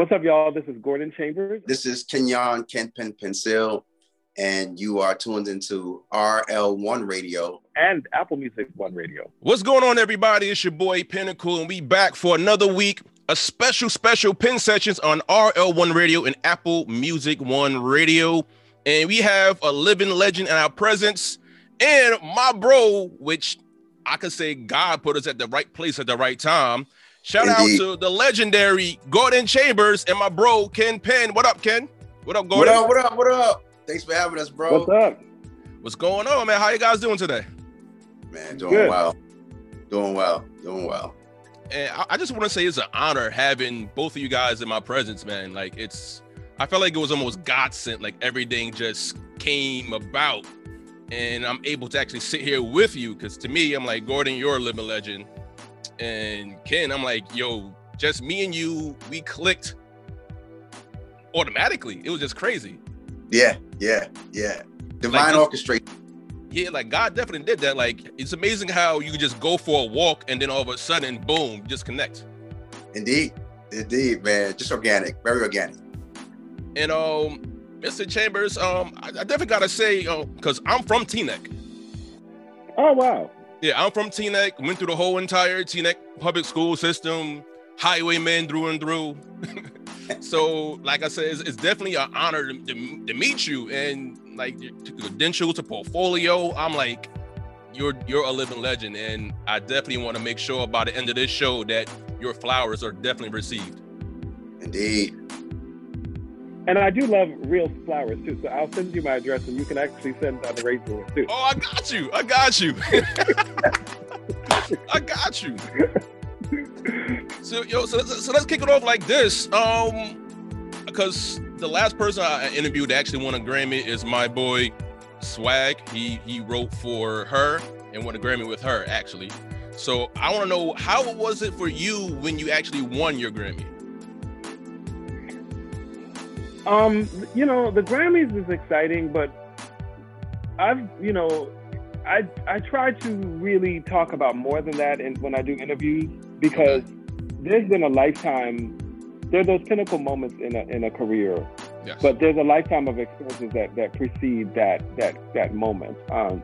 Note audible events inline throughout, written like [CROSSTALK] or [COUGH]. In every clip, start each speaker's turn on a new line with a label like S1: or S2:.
S1: What's up, y'all? This is Gordon Chambers.
S2: This is Kenyon Kenpen Pencil, and you are tuned into RL1 Radio
S1: and Apple Music One Radio.
S3: What's going on, everybody? It's your boy Pinnacle, and we back for another week. A special, special pin sessions on RL1 Radio and Apple Music One Radio. And we have a living legend in our presence, and my bro, which I could say God put us at the right place at the right time. Shout Indeed. out to the legendary Gordon Chambers and my bro Ken Penn. What up, Ken? What up, Gordon?
S2: What up? What up? What up? Thanks for having us, bro.
S1: What's up?
S3: What's going on, man? How you guys doing today?
S2: Man, doing Good. well. Doing well. Doing well.
S3: And I, I just want to say it's an honor having both of you guys in my presence, man. Like it's I felt like it was almost God sent, like everything just came about. And I'm able to actually sit here with you because to me, I'm like, Gordon, you're a living legend and Ken, I'm like, yo, just me and you, we clicked automatically. It was just crazy.
S2: Yeah, yeah, yeah. Divine like, orchestration.
S3: Yeah, like God definitely did that. Like it's amazing how you just go for a walk and then all of a sudden, boom, just connect.
S2: Indeed, indeed, man. Just organic, very organic.
S3: And um, Mr. Chambers, um, I, I definitely gotta say, um, because I'm from Teaneck.
S1: Oh wow.
S3: Yeah, I'm from Teaneck. Went through the whole entire Teaneck public school system, highwayman through and through. [LAUGHS] so, like I said, it's, it's definitely an honor to, to, to, meet you and like your credentials, to portfolio. I'm like, you're you're a living legend, and I definitely want to make sure by the end of this show that your flowers are definitely received.
S2: Indeed.
S1: And I do love real flowers too. So I'll send you my address and you can actually send on the razor too.
S3: Oh, I got you. I got you. [LAUGHS] I got you. So yo, so, so let's kick it off like this. Um, because the last person I interviewed actually won a Grammy is my boy Swag. He he wrote for her and won a Grammy with her actually. So I want to know how was it for you when you actually won your Grammy?
S1: Um, you know, the Grammys is exciting, but I've, you know, I I try to really talk about more than that and when I do interviews because there's been a lifetime there are those pinnacle moments in a in a career. Yes. But there's a lifetime of experiences that that precede that that that moment. Um,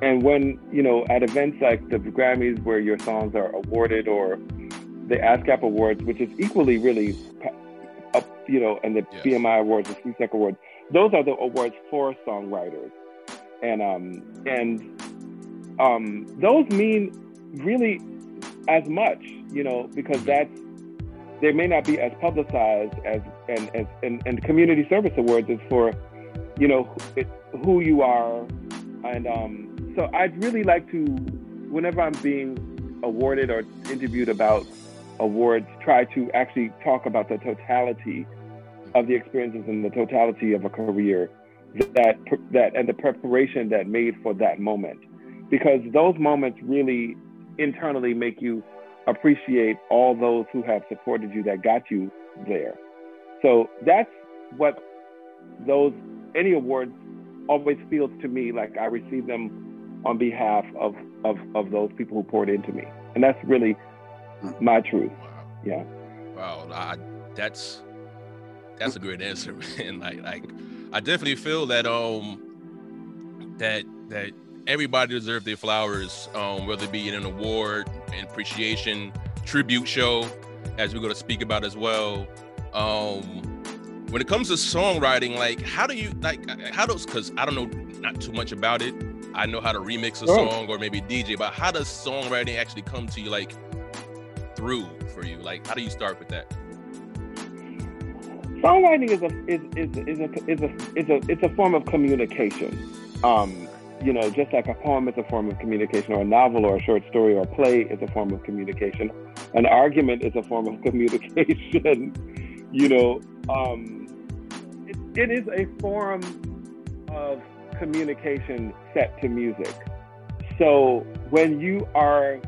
S1: and when you know at events like the Grammys where your songs are awarded or the ASCAP Awards, which is equally really up, you know, and the yes. BMI Awards, the SESAC Awards. Those are the awards for songwriters, and um, and um, those mean really as much, you know, because mm-hmm. that's they may not be as publicized as and as and, and community service awards is for, you know, it, who you are, and um, so I'd really like to, whenever I'm being awarded or interviewed about awards try to actually talk about the totality of the experiences and the totality of a career that that and the preparation that made for that moment. Because those moments really internally make you appreciate all those who have supported you that got you there. So that's what those any awards always feels to me like i receive them on behalf of of, of those people who poured into me. And that's really my truth. Wow. Yeah.
S3: Wow, I, that's that's a great answer, [LAUGHS] man. Like, like I definitely feel that um that that everybody deserves their flowers, um, whether it be in an award, an appreciation, tribute show, as we're gonna speak about as well. Um, when it comes to songwriting, like how do you like how does because I don't know not too much about it. I know how to remix a oh. song or maybe DJ, but how does songwriting actually come to you? Like through for you? Like, how do you start with that?
S1: Songwriting is a is, is, is a is a is a it's a form of communication. Um, you know, just like a poem is a form of communication, or a novel, or a short story, or a play is a form of communication. An argument is a form of [LAUGHS] communication. you know, um, it, it is a form of communication set to music. So when you are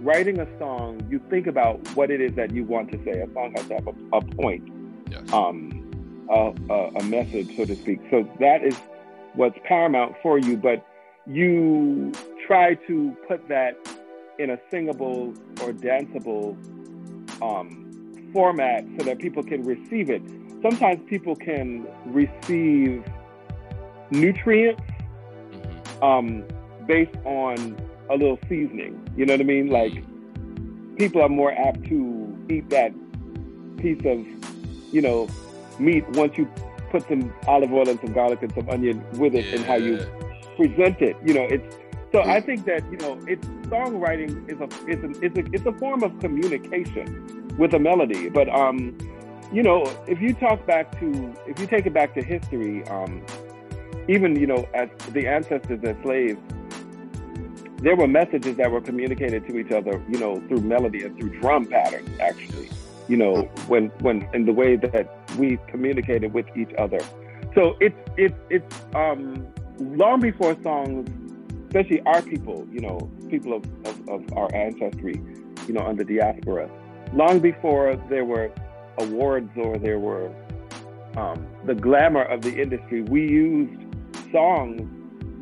S1: writing a song, you think about what it is that you want to say. A song has to have a, a point, yes. um, a, a, a, message, so to speak. So that is what's paramount for you. But you try to put that in a singable or danceable um, format so that people can receive it. Sometimes people can receive nutrients
S3: Mhm.
S1: um, based on a little seasoning. You know what I mean? Like people are more apt to eat that piece of, you know, meat once you put some olive oil and some garlic and some onion with it and how you
S3: Yeah.
S1: present it. You know, it's so I think that you know, it's songwriting is a it's a it's a it's a form of communication with a melody. But um, you know, if you talk back to if you take it back to history, um, even you know, as the ancestors as slaves, there were messages that were communicated to each other, you know, through melody and through drum patterns, actually. You know, when when in the way that we communicated with each other. So it's it's it's um long before songs, especially our people, you know, people of, of, of our ancestry, you know, under diaspora, long before there were awards or there were um, the glamour of the industry, we used songs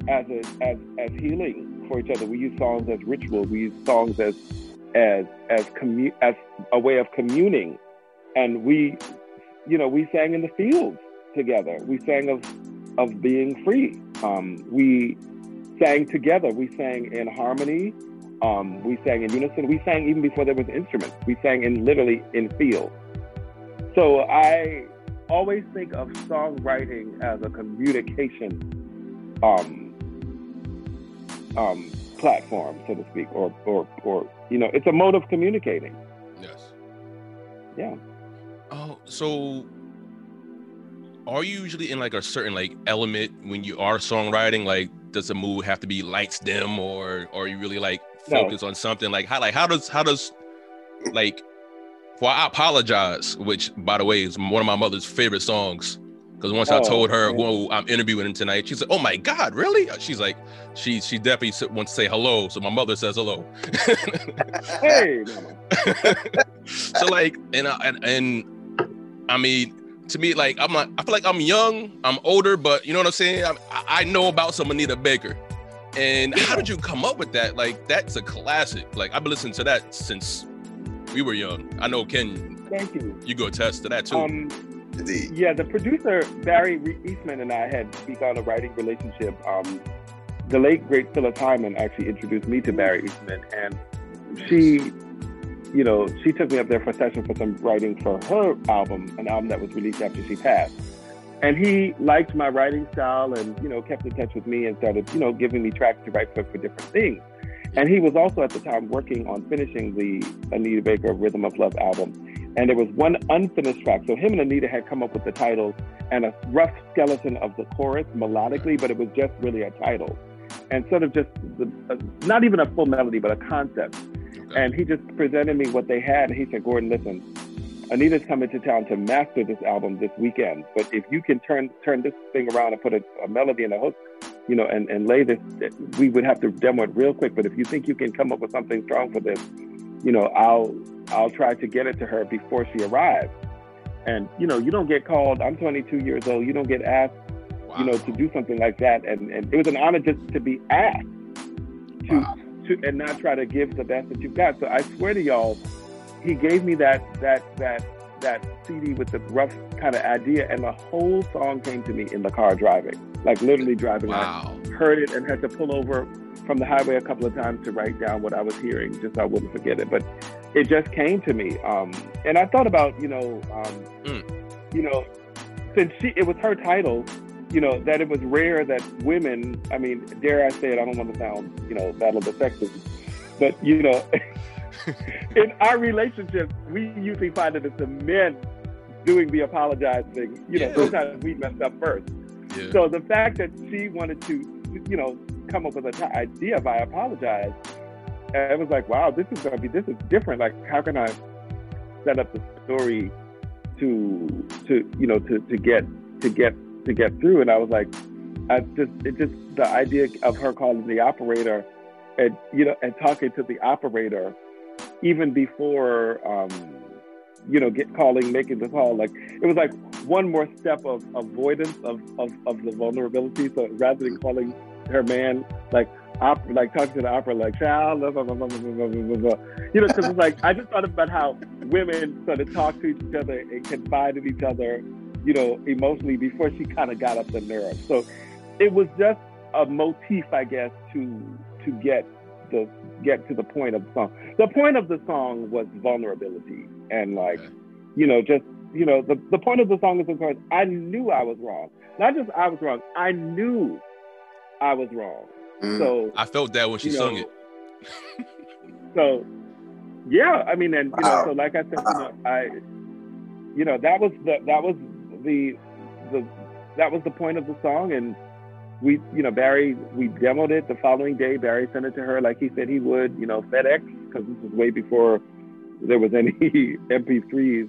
S1: as a, as as healing for each other. We use songs as ritual. We use songs as as as commu- as a way of communing, and we, you know, we sang in the fields together. We sang of of being free. Um, we sang together. We sang in harmony. Um, we sang in unison. We sang even before there was instruments. We sang in literally in fields. So I always think of songwriting as a communication um, um, platform, so to speak, or, or, or, you know, it's a mode of communicating.
S3: Yes.
S1: Yeah.
S3: Oh, so are you usually in like a certain like element when you are songwriting? Like, does the mood have to be lights dim, or, or are you really like
S1: No.
S3: focus on something? Like, how like how does how does like? Well, I apologize, which by the way is one of my mother's favorite songs. Because once I
S1: Oh,
S3: told her
S1: yeah.
S3: who I'm interviewing tonight," she's like, "Oh my God, really?" She's like, she she definitely wants to say hello, so my mother says hello. [LAUGHS]
S1: Hey,
S3: so like and I, and and I mean to me like I'm not I feel like I'm young I'm older but you know what I'm saying? I I know about some Anita Baker. And how did you come up with that? Like that's a classic. Like I've been listening to that since we were young. I know Ken
S1: Thank you.
S3: you go attest to that too.
S1: Um,
S2: Indeed.
S1: Yeah, the producer Barry Eastmond and I had begun a writing relationship. Um, the late great Phyllis Hyman actually introduced me to Barry Eastmond, and she, you know, she took me up there for a session for some writing for her album, an album that was released after she passed. And he liked my writing style, and you know, kept in touch with me and started, you know, giving me tracks to write for for different things. And he was also at the time working on finishing the Anita Baker Rhythm of Love album and there was one unfinished track. So him and Anita had come up with the titles and a rough skeleton of the chorus melodically, but it was just really a title and sort of just the, uh, not even a full melody, but a concept.
S3: Okay.
S1: And he just presented me what they had, and he said, "Gordon, listen, Anita's coming to town to master this album this weekend. But if you can turn turn this thing around and put a, a melody and a hook, you know, and, and lay this, we would have to demo it real quick. But if you think you can come up with something strong for this, you know, I'll I'll try to get it to her before she arrives. And you know, you don't get called. I'm 22 years old. You don't get asked, you know, to do something like that. And and it was an honor just to be asked to
S3: Wow.
S1: to and not try to give the best that you've got. So I swear to y'all, he gave me that that that that CD with the rough kind of idea, and the whole song came to me in the car driving, like literally driving.
S3: wow
S1: I heard it and had to pull over from the highway a couple of times to write down what I was hearing, just so I wouldn't forget it. But it just came to me, um, and I thought about you know, um,
S3: Mm.
S1: you know, since she it was her title. You know that it was rare that women. I mean, dare I say it? I don't want to sound, you know, battle of the sexes, but you know, [LAUGHS] in our relationship, we usually find that it's the men doing the apologizing. You know,
S3: Yeah.
S1: sometimes we messed up first.
S3: yeah
S1: So the fact that she wanted to, you know, come up with an idea of I apologize, and it was like, wow, this is gonna be this is different. Like, how can I set up the story to to you know to to get to get to get through? And I was like, I just it just the idea of her calling the operator, and you know, and talking to the operator, even before. um you know, get calling, making the call. Like it was like one more step of avoidance of, of, of the vulnerability. So rather than calling her man like like talking to the opera like child, blah, blah, blah, you know, because it's like I just thought about how women sort of talk to each other and confide in each other, you know, emotionally before she kind of got up the nerve. So it was just a motif, I guess, to to get the get to the point of the song. The point of the song was vulnerability and like, you know, just you know, the, the point of the song is because I knew I was wrong. Not just I was wrong, I knew I was wrong. Mm. So
S3: I felt that when she sung know, it. [LAUGHS]
S1: so yeah, I mean, and you know, so like I said, you know, I, you know, that was the that was the the that was the point of the song, and we, you know, Barry, we demoed it the following day. Barry sent it to her like he said he would, you know, FedEx, because this was way before there was any [LAUGHS] MP3s,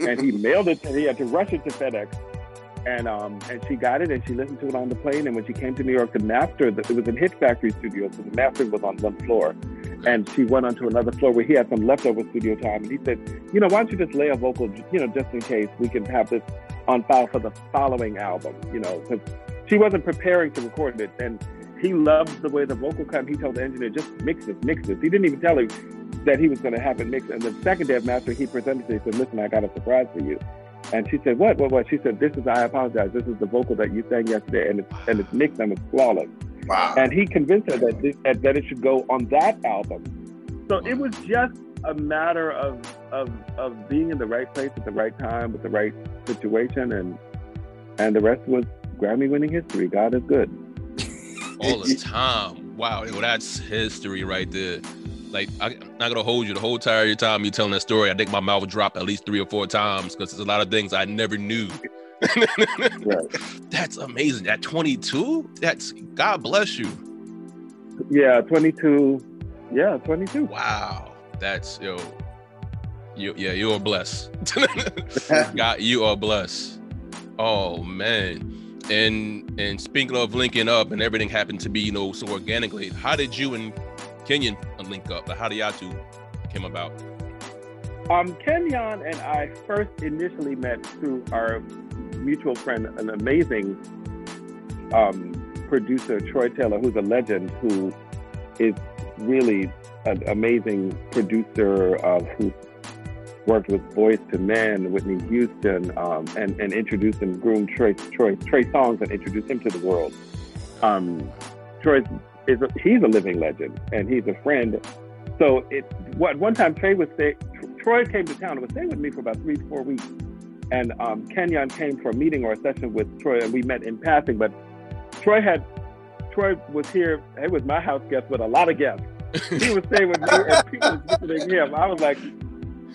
S1: and he mailed it. To, he had to rush it to FedEx, and um, and she got it, and she listened to it on the plane. And when she came to New York, the master, it was in Hit Factory Studios, so the master was on one floor, and she went onto another floor where he had some leftover studio time, and he said, you know, why don't you just lay a vocal, you know, just in case we can have this on file for the following album, you know, because she wasn't preparing to record it. And he loved the way the vocal cut. He told the engineer, just mix this, mix this. He didn't even tell her that he was going to have it mixed. And the second day of master, he presented it. He said, listen, I got a surprise for you. And she said, what, what, what? She said, this is, I apologize. This is the vocal that you sang yesterday. And it's, and it's mixed and it's flawless. Wow. And he convinced her that, this, that it should go on that album. So it was just a matter of, of, of being in the right place at the right time with the right situation. And, and the rest was Grammy winning history. God is good. [LAUGHS]
S3: All the time. Wow. Well, that's history right there. Like, I'm not gonna hold you the whole entire time you telling that story. I think my mouth dropped at least three or four times because there's a lot of things I never knew. right. [LAUGHS] That's amazing. At 22, that's God bless you.
S1: Yeah, 22. Yeah, 22.
S3: Wow, that's yo. You yeah, you are blessed. [LAUGHS] God, you are blessed. Oh man and and speaking of linking up and everything happened to be you know so organically how did you and kenyon link up how did y'all two came about
S1: um kenyon and i first initially met through our mutual friend an amazing um, producer troy taylor who's a legend who is really an amazing producer uh, who's worked with Boyz II Men, Whitney Houston, um, and, and introduced and groomed Trey, Trey, Trey Songz and introduced him to the world. Um, Troy is a, he's a living legend and he's a friend. So it what one time Trey was stay, Troy came to town and was staying with me for about three four weeks, and um, Kenyon came for a meeting or a session with Troy, and we met in passing. But Troy had Troy was here. It was my house guest with a lot of guests. [LAUGHS] He was staying with me, and people was visiting him. I was like,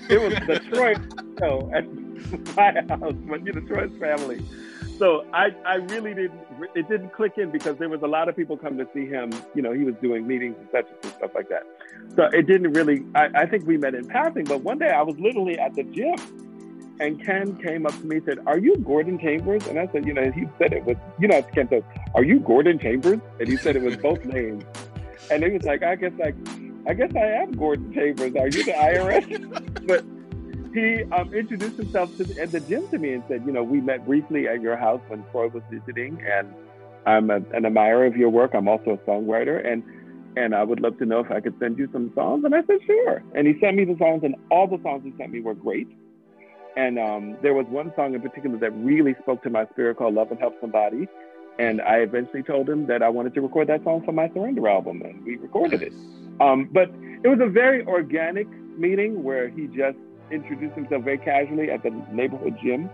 S1: it was the Troy show at [LAUGHS] my house, but you know, Troy's family. So I, I really didn't, it didn't click in because there was a lot of people come to see him. You know, he was doing meetings and such and stuff like that. So it didn't really, I, I think we met in passing, but one day I was literally at the gym and Ken came up to me and said, Are you Gordon Chambers? And I said, You know, he said it was, you know, Ken said, Are you Gordon Chambers? And he said it was both names. And he was like, I guess like I guess I am Gordon Chambers. Are you the IRS? [LAUGHS] but he um, introduced himself to, at the gym to me and said, you know, we met briefly at your house when Troy was visiting, and I'm a, an admirer of your work. I'm also a songwriter, and and I would love to know if I could send you some songs. And I said, sure. And he sent me the songs, and all the songs he sent me were great. And um, there was one song in particular that really spoke to my spirit called Love and Help Somebody. And I eventually told him that I wanted to record that song for my Surrender album, and we recorded it. Um, but it was a very organic meeting where he just introduced himself very casually at the neighborhood gym.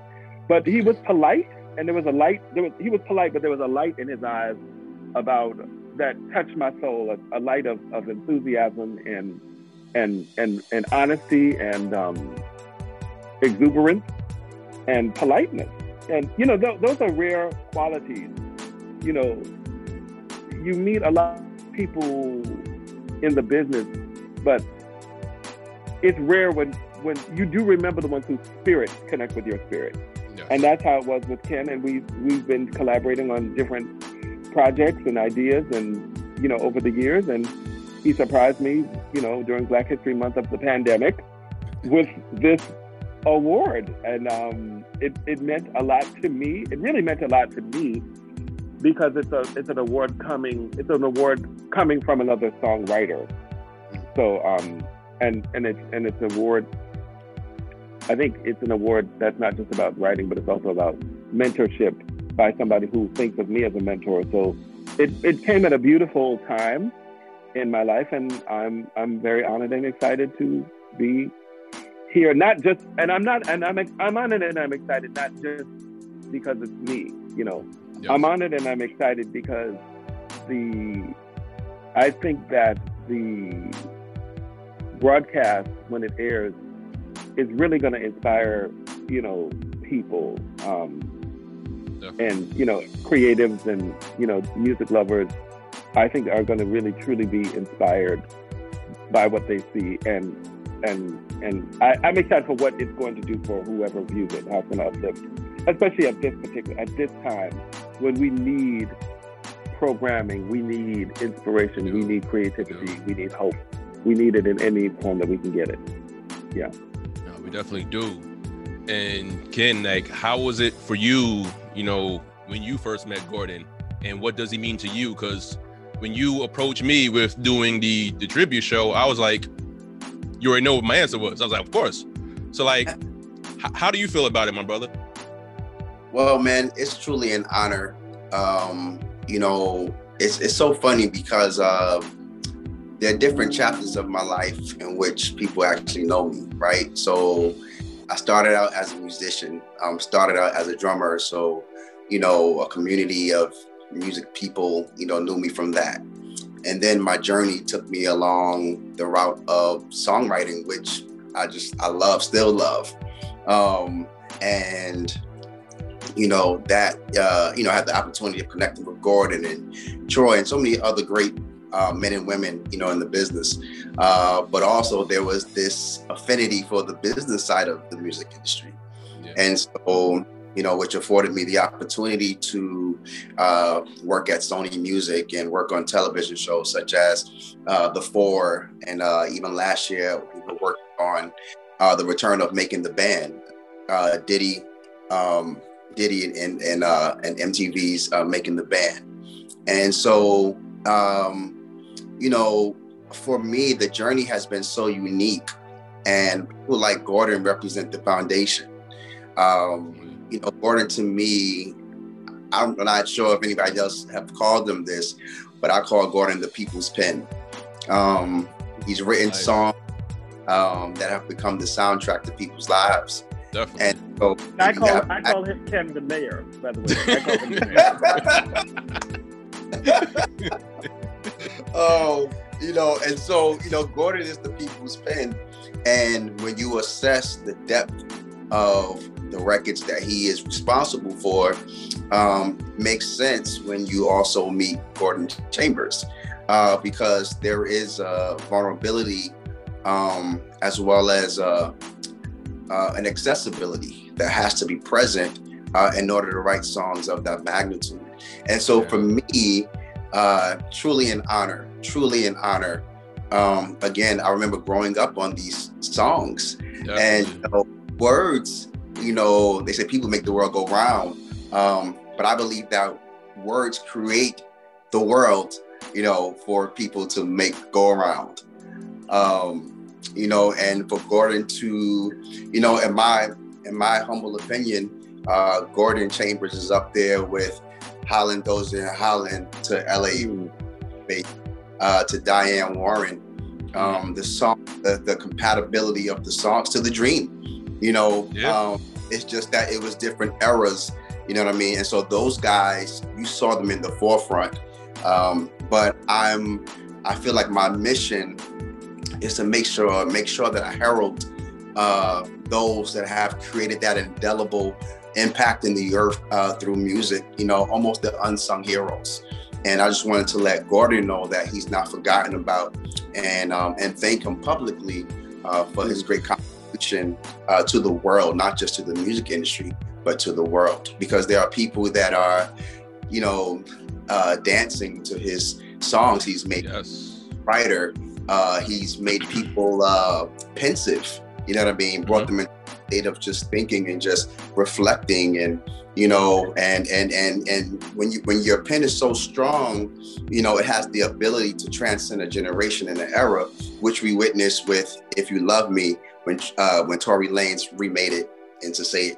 S1: But he was polite, and there was a light. There was he was polite, but there was a light in his eyes about that touched my soul, a, a light of, of enthusiasm and and and and honesty and um, exuberance and politeness. And you know, th- those are rare qualities. You know, you meet a lot of people in the business, but it's rare when when you do remember the ones whose spirit connect with your spirit. Yes. And that's how it was with Ken. And we we've been collaborating on different projects and ideas and you know over the years. And he surprised me, you know, during Black History Month of the pandemic with this award. And um, it, it meant a lot to me. It really meant a lot to me because it's a it's an award coming it's an award coming from another songwriter. So um and and it's and it's an award. I think it's an award that's not just about writing, but it's also about mentorship by somebody who thinks of me as a mentor. So it, it came at a beautiful time in my life, and I'm I'm very honored and excited to be here. Not just, and I'm not, and I'm I'm honored and I'm excited not just because it's me. You know, yes. I'm honored and I'm excited because the I think that the broadcast when it airs is really going to inspire you know people um, and you know creatives and you know music lovers i think are going to really truly be inspired by what they see and and and I, am excited for what it's going to do for whoever views it how it's going to uplift especially at this particular at this time when we need programming we need inspiration we need creativity we need hope. We need it in any form that we can get it. Yeah
S3: we definitely do and ken like how was it for you you know, when you first met Gordon and what does he mean to you? Because when you approached me with doing the the tribute show, I was like, you already know what my answer was. I was like, of course. So like, h- how do you feel about it, my brother?
S2: Well, man, it's truly an honor. Um, you know, it's it's so funny because uh, there are different chapters of my life in which people actually know me, right? So I started out as a musician, um, started out as a drummer. So, you know, a community of music people, you know, knew me from that. And then my journey took me along the route of songwriting, which I just, I love, still love. Um, and, you know, that, uh, you know, I had the opportunity of connecting with Gordon and Troy and so many other great uh, men and women, you know, in the business. Uh, but also there was this affinity for the business side of the music industry, yeah. and so you know, which afforded me the opportunity to uh, work at Sony Music and work on television shows such as uh, The Four, and uh, even last year we were working on uh, the return of Making the Band, Diddy. Um, Diddy and and, and MTV's Making the Band, and so um, you know, for me, the journey has been so unique, and people like Gordon represent the foundation. Um, you know, Gordon to me, I'm not sure if anybody else have called him this, but I call Gordon the people's pen. Um, he's written nice. songs um, that have become the soundtrack to people's lives.
S3: Definitely.
S1: And so I call have, I call I, him Ken the mayor, by the way. I call him [LAUGHS] the
S2: mayor. [LAUGHS] oh, you know, and so you know, Gordon is the people's pen, and when you assess the depth of the records that he is responsible for, um, makes sense when you also meet Gordon Chambers, uh, because there is a vulnerability um, as well as uh, uh, an accessibility that has to be present uh, in order to write songs of that magnitude. And so for me, uh, truly an honor, truly an honor. Um, again, I remember growing up on these songs Definitely. and you know, words, you know, they say people make the world go round. Um, but I believe that words create the world, you know, for people to make go around. Um, you know, and for Gordon to, you know, in my in my humble opinion, uh, Gordon Chambers is up there with Holland Dozier Holland to LA, uh, to Diane Warren. Um, the song, the, the, compatibility of the songs to the dream. You know, yeah. um, it's just that it was different eras. You know what I mean? And so those guys, you saw them in the forefront. Um, but I'm, I feel like my mission is to make sure, make sure that I herald uh, those that have created that indelible impacting the earth uh, through music, you know, almost the unsung heroes. And I just wanted to let Gordon know that he's not forgotten about and um, and thank him publicly uh, for his great contribution uh, to the world, not just to the music industry, but to the world. Because there are people that are, you know, uh, dancing to his songs. He's made yes. writer. Uh, he's made people uh, pensive. You know what I mean? Brought mm-hmm. them in state of just thinking and just reflecting and you know and and and and when you when your pen is so strong you know it has the ability to transcend a generation and an era which we witnessed with if you love me when uh when Tory Lanez remade it into say it.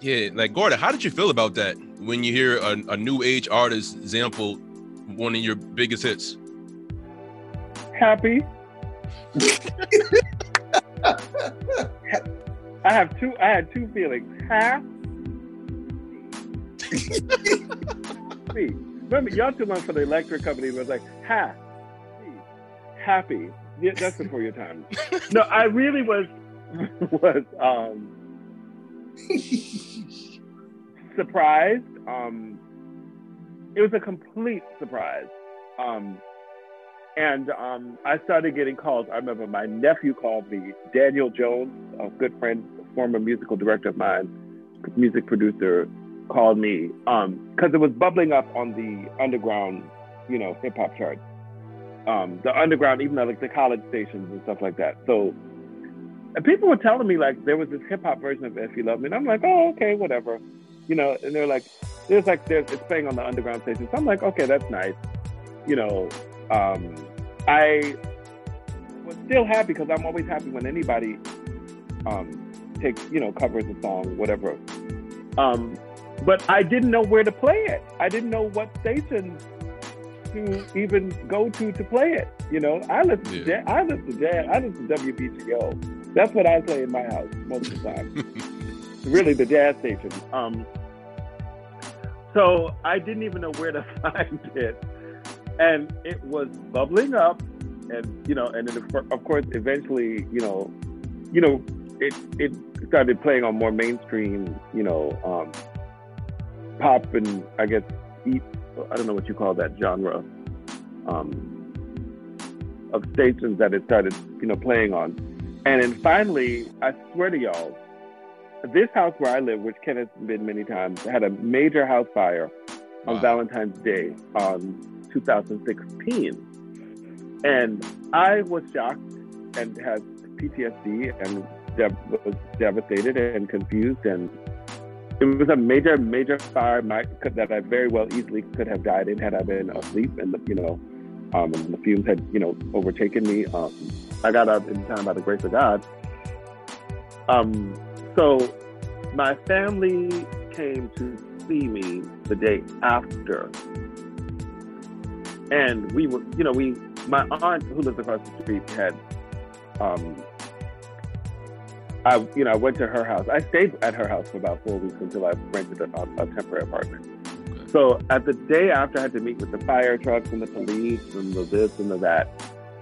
S3: Yeah like Gordon how did you feel about that when you hear a, a new age artist example one of your biggest hits?
S1: Happy [LAUGHS] I have two. I had two feelings. Half. [LAUGHS] See, remember y'all too long for the electric company was like half. Happy. Yeah, that's before your time. No, I really was [LAUGHS] was um surprised. Um, it was a complete surprise. Um, and um, I started getting calls. I remember my nephew called me, Daniel Jones, a good friend, former musical director of mine, music producer, called me because um, it was bubbling up on the underground, you know, hip hop chart. Um, the underground, even like the college stations and stuff like that. So, people were telling me like there was this hip hop version of If You Love Me, and I'm like, oh, okay, whatever, you know. And they're like, there's like there's it's playing on the underground station. So I'm like, okay, that's nice, you know um, I was still happy because I'm always happy when anybody um, takes, you know, covers a song, whatever. Um, but I didn't know where to play it. I didn't know what station to even go to to play it. You know, I listen yeah. to jazz, I listen to jazz, I listen to WBGO. That's what I play in my house most of the time. [LAUGHS] really, the jazz station. Um, so I didn't even know where to [LAUGHS] find it and it was bubbling up, and you know, and then of course, eventually, you know, you know, it it started playing on more mainstream, you know, um, pop and I guess eat. I don't know what you call that genre um, of stations that it started, you know, playing on. And then finally, I swear to y'all, this house where I live, which Ken has been many times, had a major house fire on wow. Valentine's Day on 2016. And I was shocked and had PTSD and was devastated and confused. And it was a major, major fire that I very well easily could have died in had I been asleep and, you know, um, and the fumes had, you know, overtaken me. Um, I got out in time by the grace of God. Um, so my family came to see me the day after and we were, you know, we, my aunt who lives across the street had, um, I, you know, I went to her house. I stayed at her house for about four weeks until I rented a, a temporary apartment. So at the day after, I had to meet with the fire trucks and the police and the this and the that.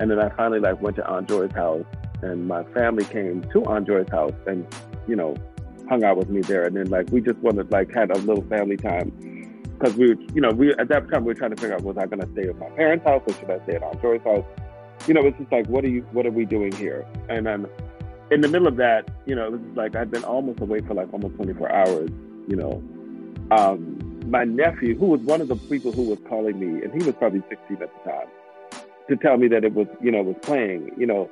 S1: And then I finally like went to Aunt Joy's house, and my family came to Aunt Joy's house and, you know, hung out with me there. And then like we just wanted like had a little family time because we, you know, we at that time we were trying to figure out was I going to stay at my parents' house or should I stay at Aunt Joy's house? You know, it's just like, what are you, what are we doing here? And then in the middle of that, you know, it was like I'd been almost away for like almost 24 hours. You know, um, my nephew, who was one of the people who was calling me, and he was probably 16 at the time, to tell me that it was, you know, was playing. You know,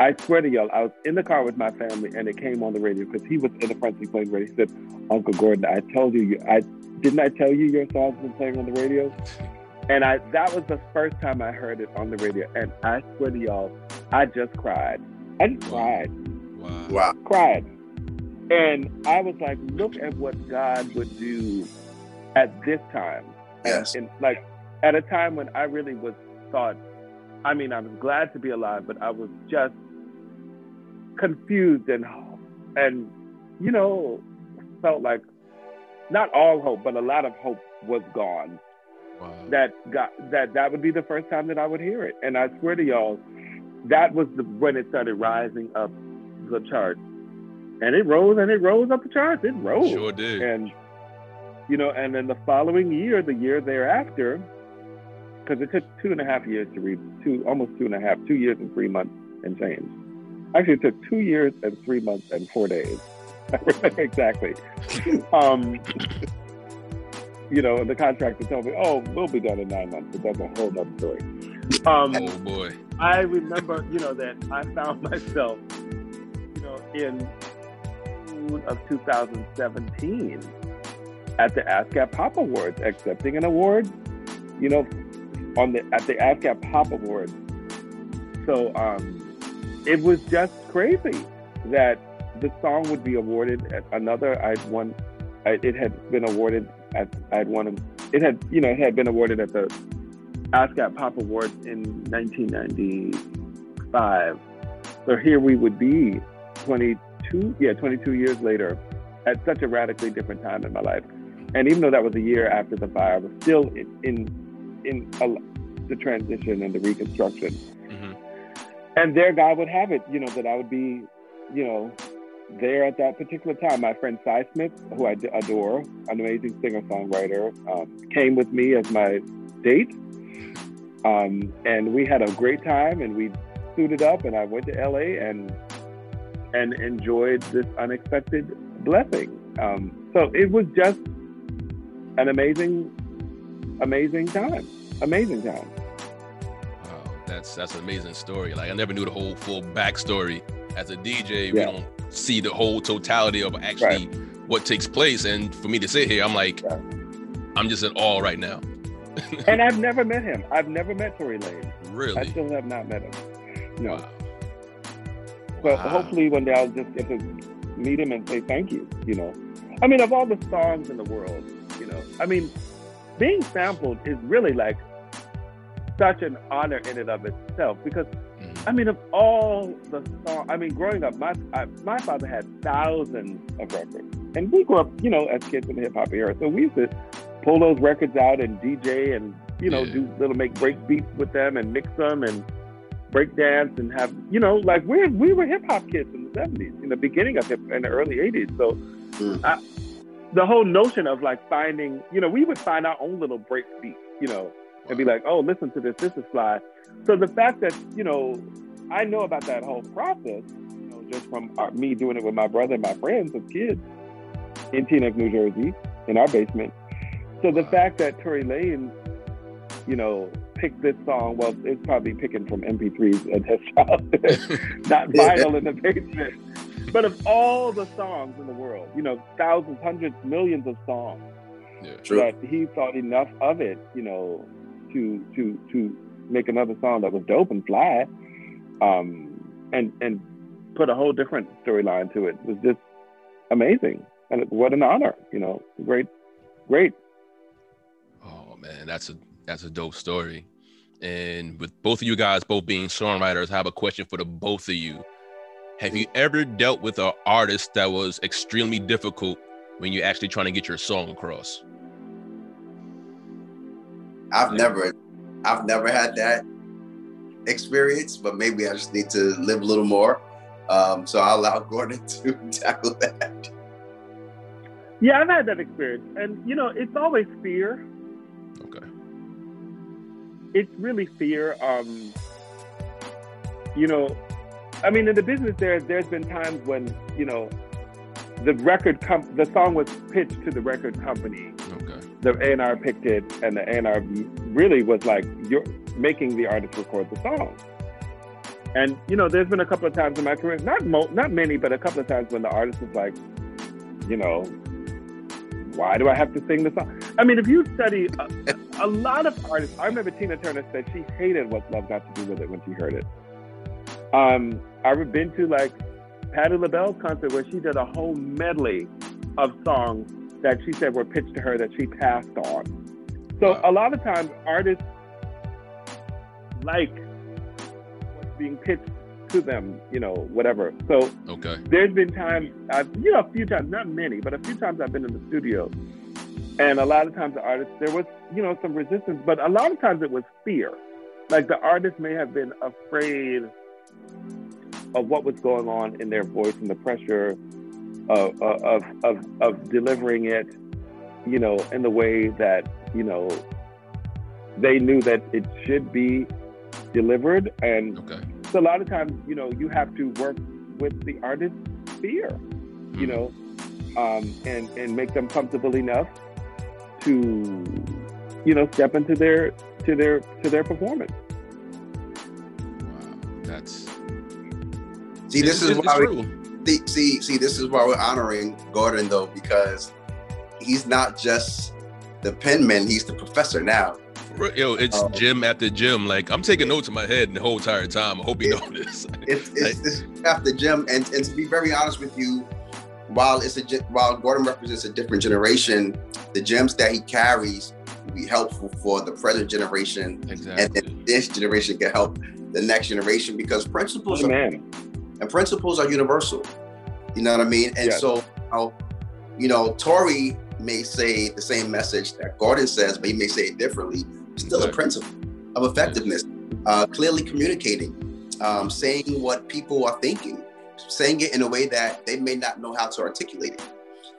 S1: I swear to y'all, I was in the car with my family, and it came on the radio because he was in the front seat playing radio. He said, "Uncle Gordon, I told you, I didn't I tell you your song's been playing on the radio? And I that was the first time I heard it on the radio. And I swear to y'all, I just cried. I just cried.
S2: Wow. wow.
S1: Cried. And I was like, look at what God would do at this time.
S2: Yes.
S1: And, and like at a time when I really was thought, I mean, I was glad to be alive, but I was just confused and and you know, felt like not all hope, but a lot of hope was gone. Wow. That got that that would be the first time that I would hear it, and I swear to y'all, that was the when it started rising up the chart, and it rose and it rose up the charts. It rose,
S3: sure did,
S1: and you know, and then the following year, the year thereafter, because it took two and a half years to read two, almost two and a half, two years and three months and change. Actually, it took two years and three months and four days [LAUGHS] exactly. Um, you know, the contractor told me, "Oh, we'll be done in nine months," but that's a whole other story. Um,
S3: oh boy!
S1: I remember, you know, that I found myself, you know, in June of 2017 at the ASCAP Pop Awards, accepting an award, you know, on the at the ASCAP Pop Awards. So um, it was just crazy that the song would be awarded at another. I'd won. I, it had been awarded at. I'd won. It had you know it had been awarded at the ASCAP Pop Awards in 1995. So here we would be, 22 yeah 22 years later, at such a radically different time in my life. And even though that was a year after the fire, I was still in in, in a, the transition and the reconstruction.
S3: Mm-hmm.
S1: And there, God would have it, you know, that I would be, you know, there at that particular time. My friend Sy Smith, who I adore, an amazing singer songwriter, um, came with me as my date. Um, and we had a great time and we suited up and I went to LA and and enjoyed this unexpected blessing. Um, so it was just an amazing, amazing time. Amazing time.
S3: Wow, that's that's an amazing story. Like I never knew the whole full backstory. As a DJ, we don't see the whole totality of actually what takes place. And for me to sit here, I'm like,
S1: Right.
S3: I'm just in awe right now.
S1: And I've [LAUGHS] never met him. I've never met Tory Lane.
S3: Really?
S1: I still have not met him. No.
S3: Wow.
S1: So
S3: Wow.
S1: hopefully one day I'll just get to meet him and say thank you, you know. I mean, of all the songs in the world, you know, I mean, being sampled is really like such an honor in and of itself because. I mean, of all the songs, I mean, growing up, my I, my father had thousands of records. And we grew up, you know, as kids in the hip hop era. So we used to pull those records out and DJ and, you know,
S3: Yeah.
S1: do little make break beats with them and mix them and break dance and have you know like we we were hip hop kids in the seventies, in the beginning of hip in the early eighties. So
S2: Mm.
S1: I, the whole notion of like finding you know we would find our own little break beat, you know, and be like, oh, listen to this, this is fly. So the fact that you know I know about that whole process, you know, just from our, me doing it with my brother and my friends as kids in Teaneck, New Jersey, in our basement. So the fact that Tory Lane, you know, picked this song, well, it's probably picking from MP3s at his childhood, not vinyl in the basement. But of all the songs in the world, you know, thousands, hundreds, millions of songs,
S3: Yeah.
S2: True.
S1: that he thought enough of it, you know, to to to make another song that was dope and fly, um, and and put a whole different storyline to it. Was just amazing, and what an honor, you know, great, great.
S3: Oh man, that's a that's a dope story. And with both of you guys both being songwriters, I have a question for the both of you. Have you ever dealt with an artist that was extremely difficult when you're actually trying to get your song across?
S2: I've never, I've never had that experience, but maybe I just need to live a little more. Um, so I'll allow [LAUGHS] Gordon to [LAUGHS] tackle that.
S1: Yeah, I've had that experience, and you know, it's always fear.
S3: Okay.
S1: it's really fear. Um, you know, I mean, in the business, there there's been times when you know the record comp- the song was pitched to the record company. The A and R picked it, and the A and R really was like, "You're making the artist record the song." And you know, there's been a couple of times in my career, not mo- not many, but a couple of times when the artist was like, you know, why do I have to sing the song? I mean, if you study a, a lot of artists, I remember Tina Turner said she hated what love got to do with it when she heard it. Um, I've been to like Patti LaBelle's concert where she did a whole medley of songs that she said were pitched to her that she passed on. So a lot of times artists like what's being pitched to them, you know, whatever. So
S3: Okay.
S1: there's been times I've you know a few times, not many, but a few times I've been in the studio, and a lot of times the artists there was you know some resistance, but a lot of times it was fear. Like the artist may have been afraid of what was going on in their voice and the pressure of of of, of delivering it, you know, in the way that you know they knew that it should be delivered and
S3: Okay.
S1: so a lot of times, you know, you have to work with the artist's fear, you
S3: Mhm.
S1: know, um, and and make them comfortable enough to, you know, step into their to their to their performance.
S3: Wow. That's
S2: See, this
S3: it's,
S2: is
S3: it's
S2: why we,
S3: true.
S2: The, see, see, this is why we're honoring Gordon though, because he's not just the penman; he's the professor now.
S3: Yo, it's um, gym after gym. Like I'm taking notes in my head the whole entire time. I hope you know this. [LAUGHS]
S2: It's, it's, it's after gym, and and to be very honest with you, while it's a while Gordon represents a different generation, the gems that he carries will be helpful for the present generation, exactly. and then this generation can help the next generation because principles are and principles are universal. You know what I mean? And yes. so, you know, Tory may say the same message that Gordon says, but he may say it differently. Still exactly. a principle of effectiveness. Uh, clearly communicating, um, saying what people are thinking, saying it in a way that they may not know how to articulate it.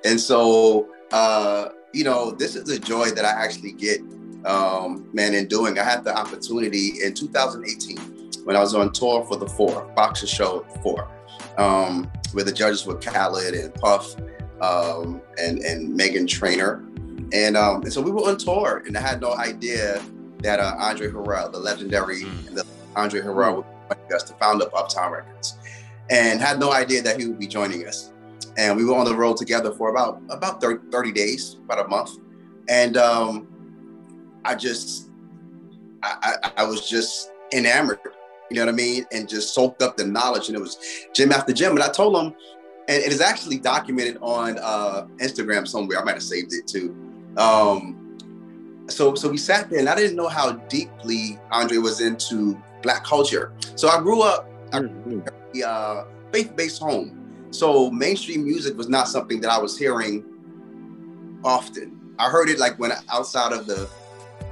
S2: And so, uh, you know, this is a joy that I actually get, um, man, in doing. I had the opportunity in 2018 when I was on tour for the Four, Boxer Show Four, um, where the judges were Khaled and Puff um, and, and Meghan Trainor. And, um, and so we were on tour, and I had no idea that uh, Andre Harrell, the legendary mm. the Andre Harrell, would join us, the founder of Uptown Records, and had no idea that he would be joining us and we were on the road together for about about 30, 30 days, about a month, and um, I just I, I, I, was just enamored, you know what I mean, and just soaked up the knowledge, and it was gym after gym, and I told him, and it is actually documented on uh, Instagram somewhere. I might have saved it too. Um, so so we sat there, and I didn't know how deeply Andre was into Black culture. So I grew up. Mm-hmm. uh, faith-based home so mainstream music was not something that I was hearing often. I heard it like when outside of the,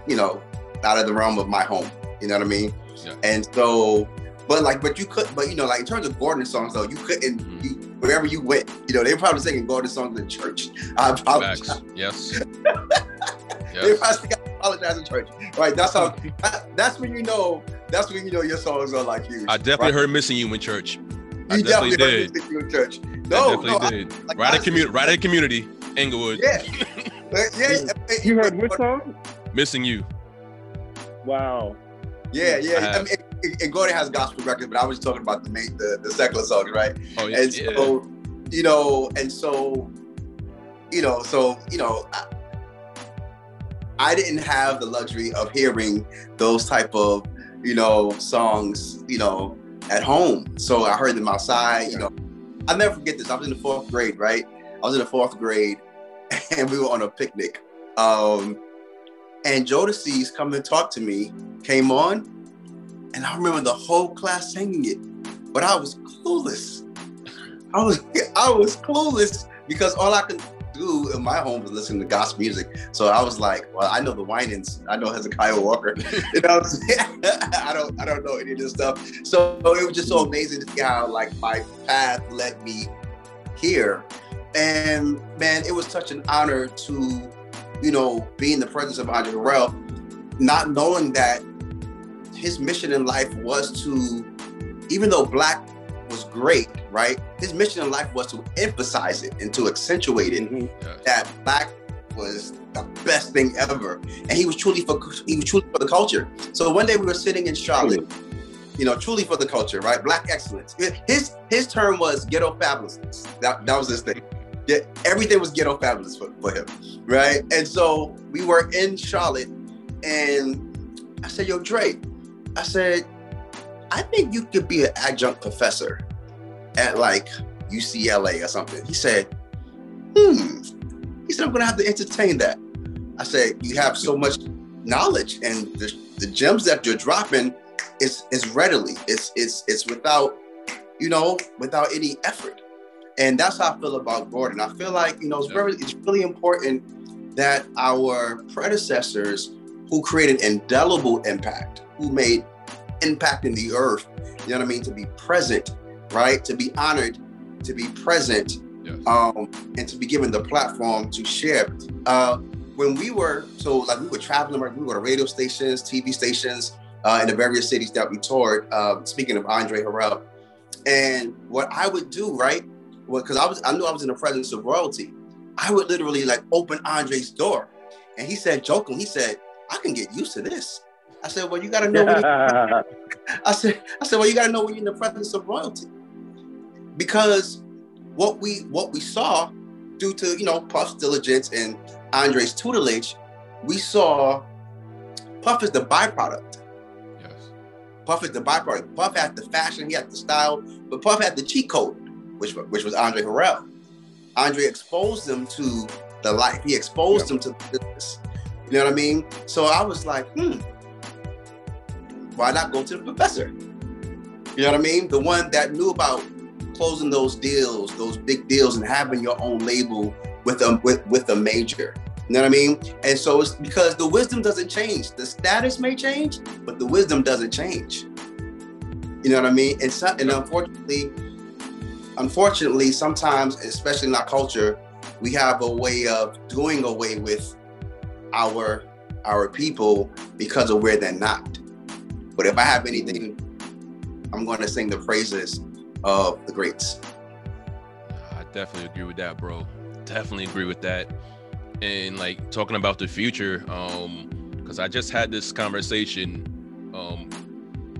S2: you know, out of the realm of my home. You know what I mean? Yeah. And so, but like, but you could, but you know, like in terms of Gordon songs though, you couldn't. Mm-hmm. You, wherever you went, you know, they were probably singing Gordon songs in church. [LAUGHS] I
S3: apologize. Yes. [LAUGHS]
S2: yes. They probably got apologize in church. Right. That's how. that's when you know. That's when you know your songs are like you.
S3: I definitely right? heard "Missing You" in church.
S2: I definitely, definitely did. You in church. No,
S3: I definitely no, did. I, like, right at community, right at community, Inglewood.
S2: Yeah, [LAUGHS] yeah.
S1: You heard which song?
S3: Missing you.
S1: Wow.
S2: Yeah, yeah. I, I mean, and Gordon has gospel records, but I was talking about the main, the, the secular songs, right? Oh yeah. And so, yeah. you know, and so, you know, so you know, I, I didn't have the luxury of hearing those type of, you know, songs, you know, at home. So I heard them outside. You know, I'll never forget this. I was in the fourth grade, right? I was in the fourth grade, [LAUGHS] and we were on a picnic. Um, and Jodeci's come and talk to me came on, and I remember the whole class singing it, but I was clueless. I was [LAUGHS] I was clueless because all I could do in my home was listen to gospel music. So I was like, well, I know the Winans, I know Hezekiah Walker. [LAUGHS] you know [LAUGHS] i don't I don't know any of this stuff. So it was just so amazing to see how like my path led me here. And man, it was such an honor to, you know, be in the presence of Andre Harrell, not knowing that his mission in life was to, even though black was great, right? His mission in life was to emphasize it and to accentuate it mm-hmm. that black was the best thing ever, and he was truly for he was truly for the culture. So one day we were sitting in Charlotte, you know, truly for the culture, right? Black excellence. His his term was ghetto fabulousness. That that was his thing. Yeah, everything was ghetto fabulous for, for him, right? And so we were in Charlotte, and I said, "Yo, Dre," I said, I think you could be an adjunct professor at like UCLA or something. He said, hmm. He said, I'm gonna have to entertain that. I said, you have so much knowledge and the, the gems that you're dropping is is readily. It's it's it's without, you know, without any effort. And that's how I feel about Gordon. I feel like, you know, it's very it's really important that our predecessors who created indelible impact, who made impact in the earth, you know what I mean, to be present, right? To be honored, to be present, yes. um, and to be given the platform to share. Uh, when we were, so like we were traveling, we were to radio stations, TV stations uh, in the various cities that we toured, uh, speaking of Andre Harrell. And what I would do, right, because I was, I knew I was in the presence of royalty. I would literally like open Andre's door. And he said, joking, he said, I can get used to this. I said, well, you got to know. [LAUGHS] I said, I said, well, you got to know when you're in the presence of royalty, because what we what we saw due to you know Puff's diligence and Andre's tutelage, we saw Puff is the byproduct.
S3: Yes.
S2: Puff is the byproduct. Puff had the fashion, he had the style, but Puff had the cheat code, which which was Andre Harrell. Andre exposed them to the life. He exposed them to the business. You know what I mean? So I was like, hmm, why not go to the professor? You know what I mean? The one that knew about closing those deals, those big deals, and having your own label with a with, with a major. You know what I mean? And so it's because the wisdom doesn't change. The status may change, but the wisdom doesn't change. You know what I mean? And so, and unfortunately, unfortunately, sometimes, especially in our culture, we have a way of doing away with our our people because of where they're not. But if I have anything, I'm going to sing the praises of the greats.
S3: I definitely agree with that, bro. Definitely agree with that. And like talking about the future, um, because I just had this conversation um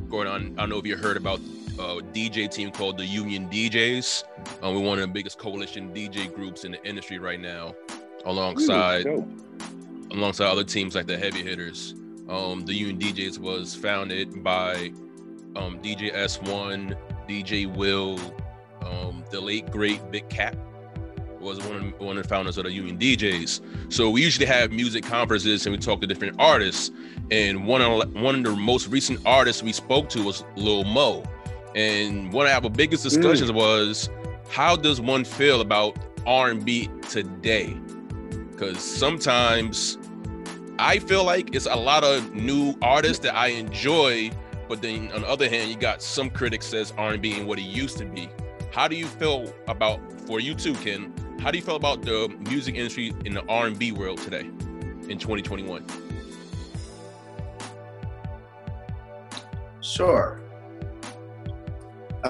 S3: going on. I don't know if you heard about a DJ team called the Union DJs. Um, we're one of the biggest coalition DJ groups in the industry right now, alongside alongside other teams like the Heavy Hitters. Um, the Union DJs was founded by um, DJ S1, DJ Will, um, the late great Big Cap was one of, one of the founders of the Union DJs. So we usually have music conferences and we talk to different artists. And one of one of the most recent artists we spoke to was Lil Mo. And one of our biggest mm. discussions was how does one feel about R&B today? Because sometimes I feel like it's a lot of new artists that I enjoy, but then on the other hand, you got some critics says R&B and what it used to be. How do you feel about for you too, Ken? How do you feel about the music industry in the R&B world today in 2021?
S2: Sure.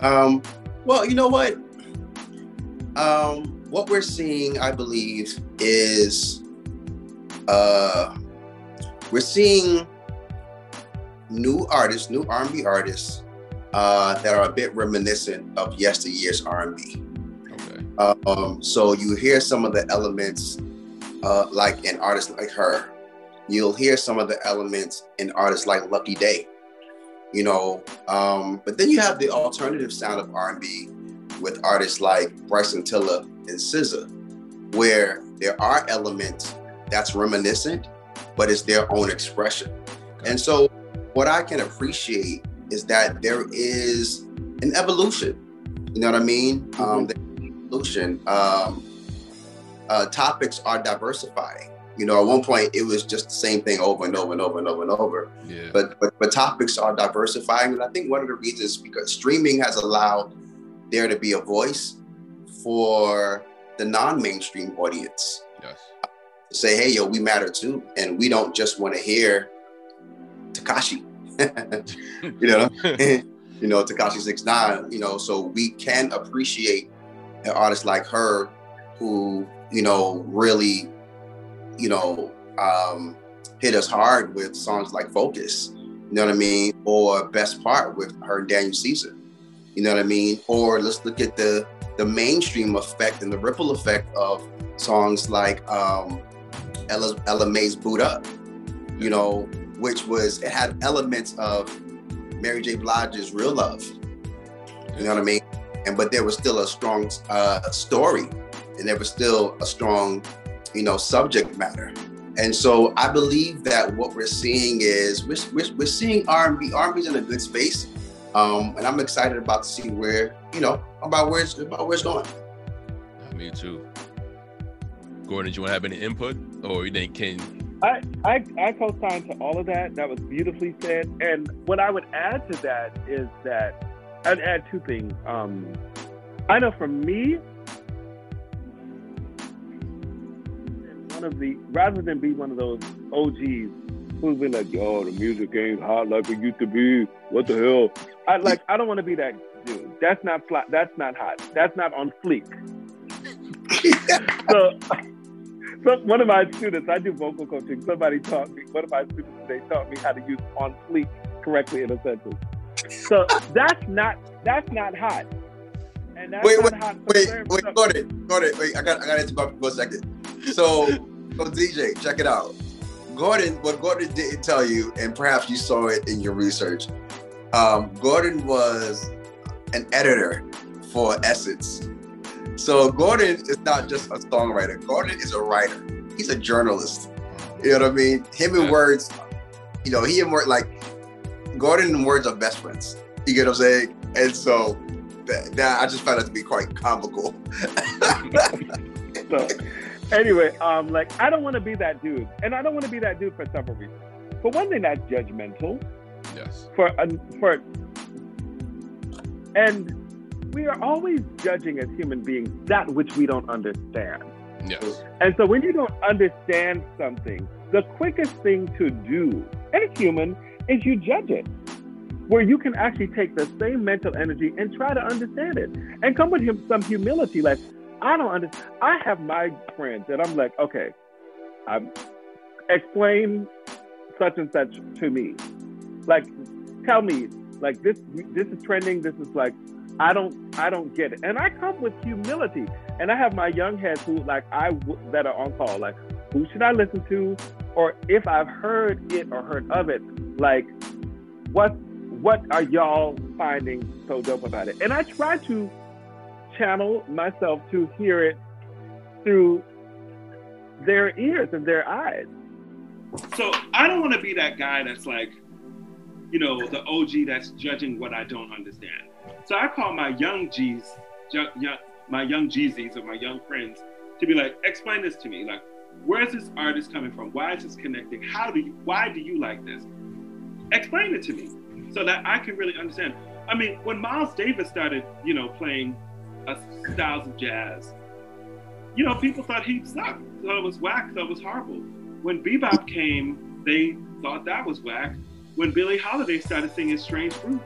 S2: Um, well, you know what? Um, what we're seeing, I believe, is uh, we're seeing new artists, new R&B artists uh, that are a bit reminiscent of yesteryear's R&B.
S3: Okay.
S2: Um, so you hear some of the elements, uh, like an artist like her. You'll hear some of the elements in artists like Lucky Daye. You know, um, but then you have the alternative sound of R&B with artists like Bryson Tiller and SZA, where there are elements that's reminiscent, but it's their own expression. And so, what I can appreciate is that there is an evolution. You know what I mean? Um, the evolution. Um, uh, topics are diversifying. You know, at one point it was just the same thing over and over and over and over and over.
S3: Yeah.
S2: But but, but topics are diversifying, and I think one of the reasons because streaming has allowed there to be a voice for the non-mainstream audience
S3: yes.
S2: say, hey, yo, we matter too. And we don't just want to hear Tekashi. [LAUGHS] you know, [LAUGHS] you know, Tekashi Six Nine, you know, so we can appreciate an artist like H.E.R. who, you know, really, you know, um, hit us hard with songs like Focus, you know what I mean? Or Best Part with H.E.R. and Daniel Caesar. You know what I mean? Or let's look at the the mainstream effect and the ripple effect of songs like um, Ella, Ella Mai's Boo'd Up, you know, which was, it had elements of Mary J. Blige's Real Love, you know what I mean? And, but there was still a strong uh, story and there was still a strong, you know, subject matter. And so I believe that what we're seeing is we're, we're, we're seeing R&B, R&B's in a good space. Um, and I'm excited about to see where, you know, about where it's, about where it's going.
S3: Me too. Gordon, do you want to have any input, or you think Ken?
S1: I, I I co-sign to all of that. That was beautifully said. And what I would add to that is that I'd add two things. Um, I know for me, of the rather than be one of those OGs who's been like, "Yo, the music ain't hot like it used to be. What the hell?" I like. I don't want to be that dude. That's not flat. That's not hot. That's not on fleek. so, so one of my students, I do vocal coaching. Somebody taught me. One of my students they taught me how to use on fleek correctly in a sentence. So that's not that's not hot.
S4: And that's
S2: Wait,
S4: not
S2: wait,
S4: how
S2: wait, wait, go ahead, go ahead. Wait, I got, I got to interrupt for a second. So, so DJ, check it out. Gordon, what Gordon didn't tell you, and perhaps you saw it in your research. Um, Gordon was an editor for Essence. So Gordon is not just a songwriter. Gordon is a writer. He's a journalist. You know what I mean? Him and
S3: Yeah.
S2: words, you know, he and words like Gordon and words are best friends. You get what I'm saying? And so that, that I just found that to be quite comical. [LAUGHS]
S4: so anyway, um, like I don't want to be that dude, and I don't want to be that dude for several reasons. For one thing, that's judgmental.
S3: Yes.
S4: For un for, and we are always judging as human beings that which we don't understand.
S3: Yes.
S4: And so when you don't understand something, the quickest thing to do, it's human, is you judge it. Where you can actually take the same mental energy and try to understand it and come with him some humility. Like, I don't understand. I have my friends that I'm like, okay, I'm, explain such and such to me. Like, tell me, like this, this is trending. This is like, I don't, I don't get it. And I come with humility. And I have my young heads who, like, I that are on call. Like, who should I listen to? Or if I've heard it or heard of it, like, what, what are y'all finding so dope about it? And I try to channel myself to hear it through their ears and their eyes.
S1: So I don't want to be that guy that's like, you know, the OG that's judging what I don't understand. So I call my young G's, young, my young Jeezys or my young friends to be like, explain this to me. Like, where's this artist coming from? Why is this connecting? How do you, why do you like this? Explain it to me so that I can really understand. I mean, when Miles Davis started, you know, playing styles of jazz, you know, people thought he sucked, thought it was whack, thought it was horrible. When bebop came, they thought that was whack. When Billie Holiday started singing Strange Fruit,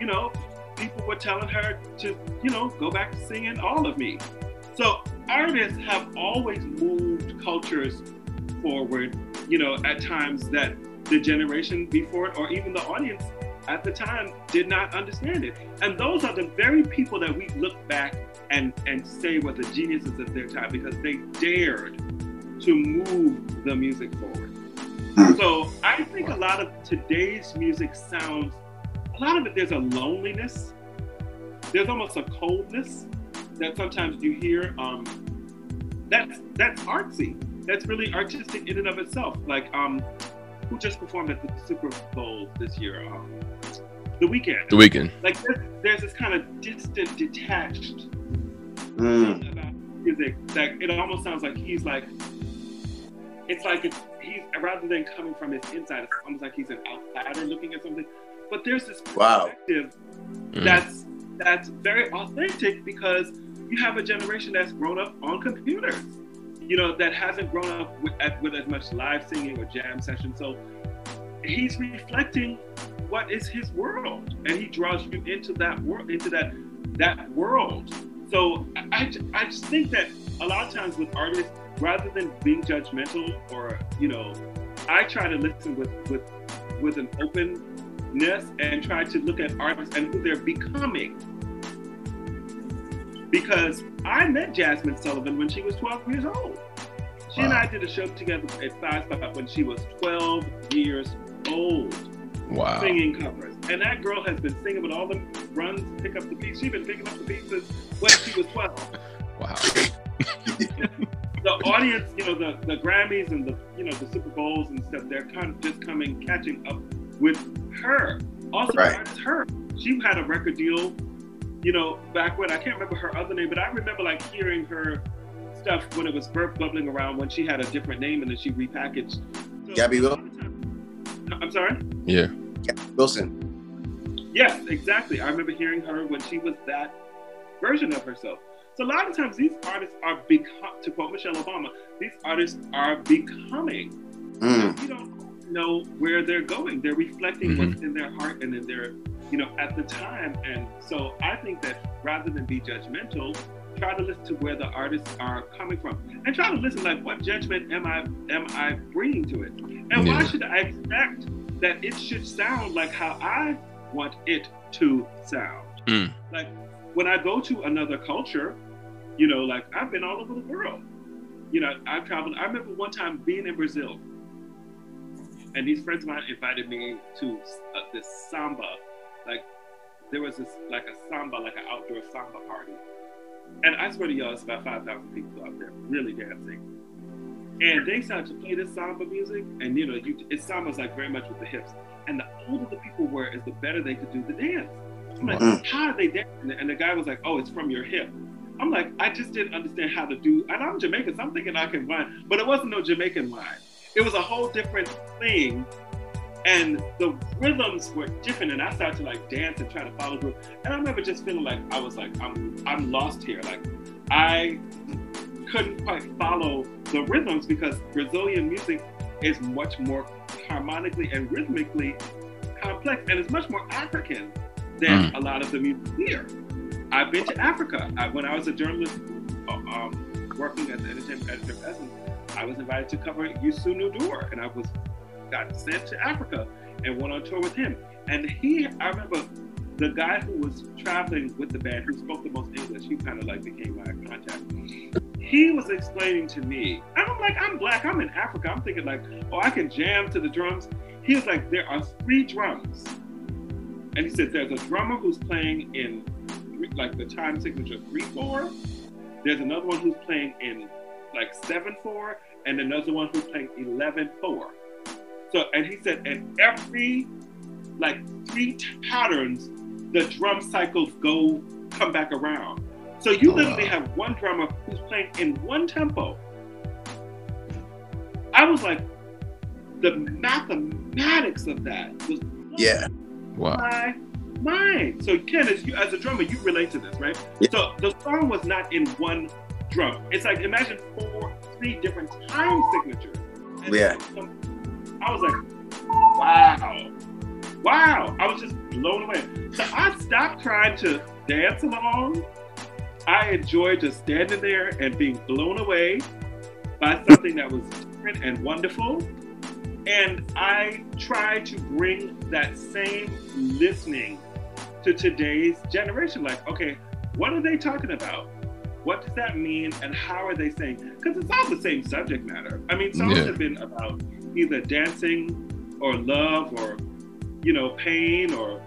S1: you know, people were telling her to, you know, go back to singing All of Me. So artists have always moved cultures forward, you know, at times that the generation before it or even the audience at the time did not understand it. And those are the very people that we look back and, and say were the geniuses of their time because they dared to move the music forward. So I think a lot of today's music sounds, a lot of it, there's a loneliness, there's almost a coldness that sometimes you hear. Um, that's that's artsy. That's really artistic in and of itself. Like um, who just performed at the Super Bowl this year? Um, the Weeknd.
S3: The Weeknd.
S1: Like there's, there's this kind of distant, detached
S2: Mm.
S1: about music that it almost sounds like he's like it's like it's he's rather than coming from his inside, it's almost like he's an outsider looking at something. But there's this
S2: Wow.
S1: perspective
S3: Mm.
S1: that's that's very authentic because you have a generation that's grown up on computers, you know, that hasn't grown up with, with as much live singing or jam session. So he's reflecting what is his world, and he draws you into that world, into that that world. So I, I, just think that a lot of times with artists, rather than being judgmental or you know, I try to listen with with with an openness and try to look at artists and who they're becoming. Because I met Jazmine Sullivan when she was 12 years old. She and I did a show together at Five Spot when she was 12 years old
S3: Wow.
S1: singing covers. And that girl has been singing with all the runs, pick up the pieces. She's been picking up the since when she was 12.
S3: Wow. [LAUGHS] [LAUGHS]
S1: The audience, you know, the, the Grammys and the you know the Super Bowls and stuff, they're kind of just coming, catching up with her. Also,
S2: Right.
S1: her. She had a record deal, you know, back when I can't remember her other name, but I remember like hearing her stuff when it was burp bubbling around when she had a different name and then she repackaged. So,
S2: Gabby
S1: a
S2: Will?
S1: lot of times- I'm sorry.
S3: Yeah.
S2: Wilson.
S1: Yes, exactly. I remember hearing her when she was that version of herself. So a lot of times these artists are become, to quote Michelle Obama, these artists are becoming.
S2: Mm.
S1: You don't know where they're going. They're reflecting
S3: Mhm.
S1: what's in their heart and in their, you know, at the time. And so I think that rather than be judgmental, try to listen to where the artists are coming from, and try to listen like what judgment am I am I bringing to it, and why should I expect that it should sound like how I want it to sound?
S3: Mm.
S1: Like when I go to another culture, you know, like I've been all over the world. You know, I've traveled. I remember one time being in Brazil, and these friends of mine invited me to uh, this samba. Like there was this like a samba, like an outdoor samba party, and I swear to y'all, it's about five thousand people out there really dancing. And they started to play this samba music, and you know, you, it samba's like very much with the hips. And the older the people were, is the better they could do the dance. I'm like,
S2: Mm.
S1: how are they dancing? And the guy was like, oh, it's from your hip. I'm like, I just didn't understand how to do. And I'm Jamaican, so I'm thinking I can whine, but it wasn't no Jamaican whine. It was a whole different thing, and the rhythms were different. And I started to like dance and try to follow group. And I remember just feeling like I was like, I'm, I'm lost here. Like, I couldn't quite follow the rhythms because Brazilian music is much more harmonically and rhythmically complex, and it's much more African than a lot of the music here. I've been to Africa. I, when I was a journalist uh, um, working as an entertainment editor of Essence, I was invited to cover Youssou N'Dour, and I was got sent to Africa and went on tour with him. And he, I remember the guy who was traveling with the band, who spoke the most English, he kind of like became my contact. He was explaining to me, and I'm like, I'm black, I'm in Africa. I'm thinking like, oh, I can jam to the drums. He was like, there are three drums. And he said, there's a drummer who's playing in three- like the time signature 3 4. There's another one who's playing in like 7 4, and another one who's playing 11 4. So, and he said, and every like three patterns, the drum cycles go come back around. So you
S2: Oh,
S1: literally
S2: wow.
S1: have one drummer who's playing in one tempo. I was like, the mathematics of that was
S2: Yeah.
S3: Wow.
S1: my mind. So Ken, as you as a drummer, you relate to this, right?
S2: Yeah.
S1: So the song was not in one drum. It's like imagine four, three different time signatures. And
S2: Yeah.
S1: I was like, wow, wow. I was just blown away. So I stopped trying to dance along. I enjoyed just standing there and being blown away by something that was different and wonderful. And I try to bring that same listening to today's generation. Like, okay, what are they talking about? What does that mean? And how are they saying? Because it's all the same subject matter. I mean, songs
S3: Yeah.
S1: have been about either dancing or love or, you know, pain or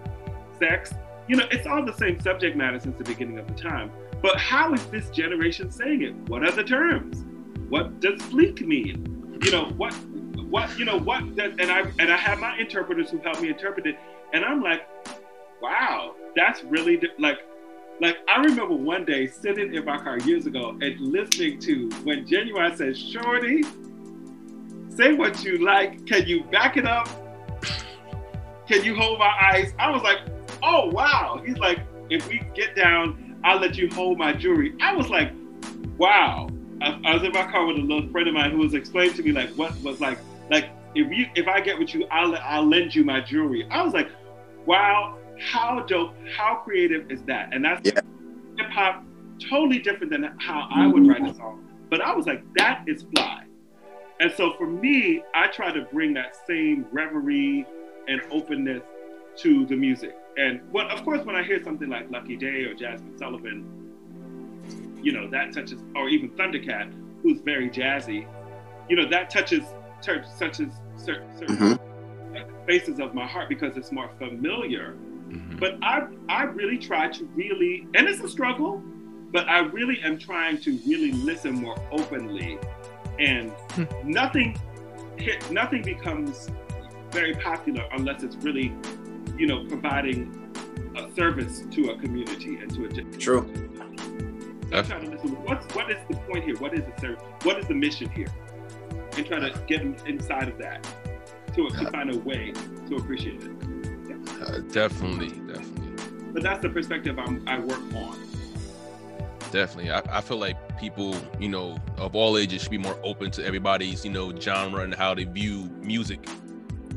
S1: sex. You know, it's all the same subject matter since the beginning of the time. But how is this generation saying it? What are the terms? What does fleek mean? You know, what what you know what does, and I and I have my interpreters who help me interpret it, and I'm like, wow, that's really like like I remember one day sitting in my car years ago and listening to when Ginuwine says, Shorty, say what you like. Can you back it up? Can you hold my eyes? I was like, oh wow. He's like, if we get down, I'll let you hold my jewelry. I was like, wow. I, I was in my car with a little friend of mine who was explaining to me like what was like like if you if I get with you, I'll I'll lend you my jewelry. I was like, wow, how dope, how creative is that? And that's
S2: Yeah.
S1: hip hop, totally different than how I would write a song. But I was like, that is fly. And so for me, I try to bring that same reverie and openness to the music. And what, of course, when I hear something like Lucky Daye or Jazmine Sullivan, you know, that touches, or even Thundercat, who's very jazzy, you know, that touches ter- touches cer- certain
S2: Mhm.
S1: spaces of my heart because it's more familiar.
S3: Mhm.
S1: But I, I really try to really, and it's a struggle, but I really am trying to really listen more openly, and nothing, hit, nothing becomes very popular unless it's really, you know, providing a service to a community and to a. gen-
S2: True.
S1: So I'm trying to listen. What's what is the point here? What is the service? What is the mission here? And try to get inside of that to, to find a way to appreciate it.
S3: Uh, definitely, definitely,
S1: But that's the perspective I'm, I work on.
S3: Definitely. I, I feel like people, you know, of all ages should be more open to everybody's, you know, genre and how they view music.